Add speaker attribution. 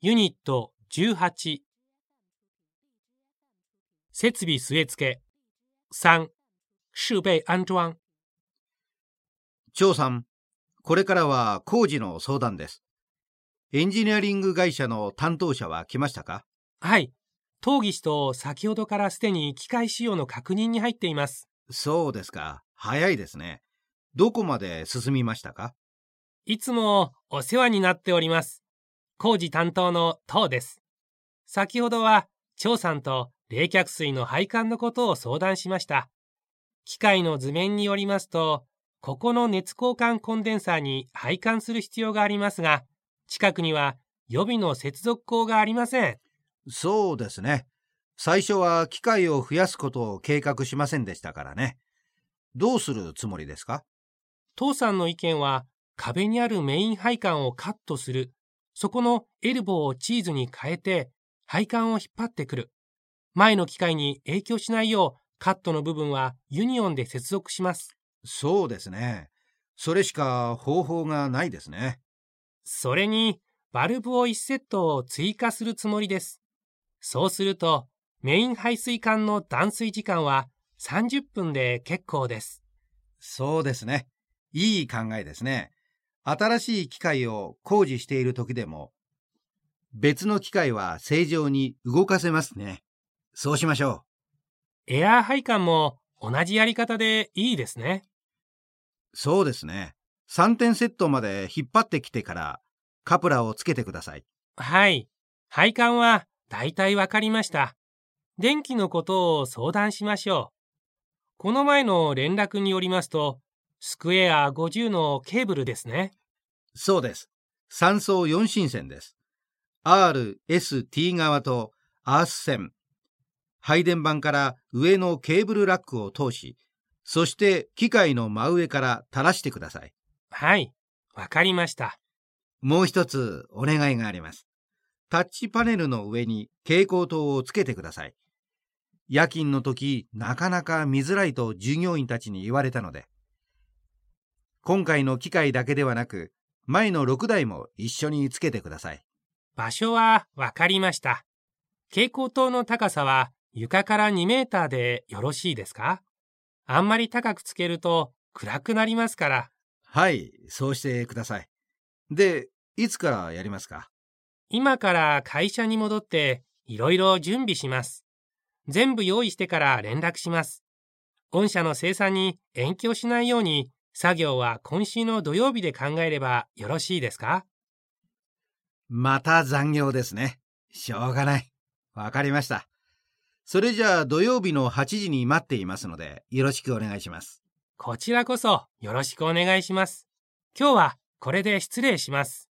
Speaker 1: ユニット18設備据え付け3設備安装
Speaker 2: 張さん、これからは工事の相談です。エンジニアリング会社の担当者は来ましたか？
Speaker 1: はい。当技師と先ほどからすでに機械仕様の確認に入っています。
Speaker 2: そうですか。早いですね。どこまで進みましたか？
Speaker 1: いつもお世話になっております。工事担当の当です。先ほどは張さんと冷却水の配管のことを相談しました。機械の図面によりますと、ここの熱交換コンデンサーに配管する必要がありますが、近くには予備の接続口がありません。
Speaker 2: そうですね。最初は機械を増やすことを計画しませんでしたからね。どうするつもりですか？
Speaker 1: 父さんの意見は壁にあるメイン配管をカットする。そこのエルボーをチーズに変えて配管を引っ張ってくる。前の機械に影響しないようカットの部分はユニオンで接続します。
Speaker 2: そうですね。それしか方法がないですね。
Speaker 1: それにバルブを1セットを追加するつもりです。そうするとメイン排水管の断水時間は30分で結構です。
Speaker 2: そうですね。いい考えですね。新しい機械を工事している時でも、別の機械は正常に動かせますね。そうしましょ
Speaker 1: エアー配管も同じやり方でいいですね。
Speaker 2: う。そうですね。3点セットまで引っ張ってきてから、カプラをつけてください。
Speaker 1: はい。配管は大体わかりました。電気のことを相談しましょう。この前の連絡によりますと、スクエア50のケーブルですね。
Speaker 2: そうです。3層4進線です。R、S、T 側とアース線。配電盤から上のケーブルラックを通し、そして機械の真上から垂らしてください。
Speaker 1: はい。わかりました。
Speaker 2: もう一つお願いがあります。タッチパネルの上に蛍光灯をつけてください。夜勤の時、なかなか見づらいと従業員たちに言われたので。今回の機械だけではなく、前の6台も一緒につけてください。
Speaker 1: 場所はわかりました。蛍光灯の高さは床から2メーターでよろしいですか？あんまり高くつけると暗くなりますから。
Speaker 2: はい、そうしてください。で、いつからやりますか？
Speaker 1: 今から会社に戻っていろいろ準備します。全部用意してから連絡します。御社の生産に延期をしないように作業は今週の土曜日で考えればよろしいですか？
Speaker 2: また残業ですね。しょうがない。わかりました。それじゃあ土曜日の8時に待っていますので、よろしくお願いします。
Speaker 1: こちらこそよろしくお願いします。今日はこれで失礼します。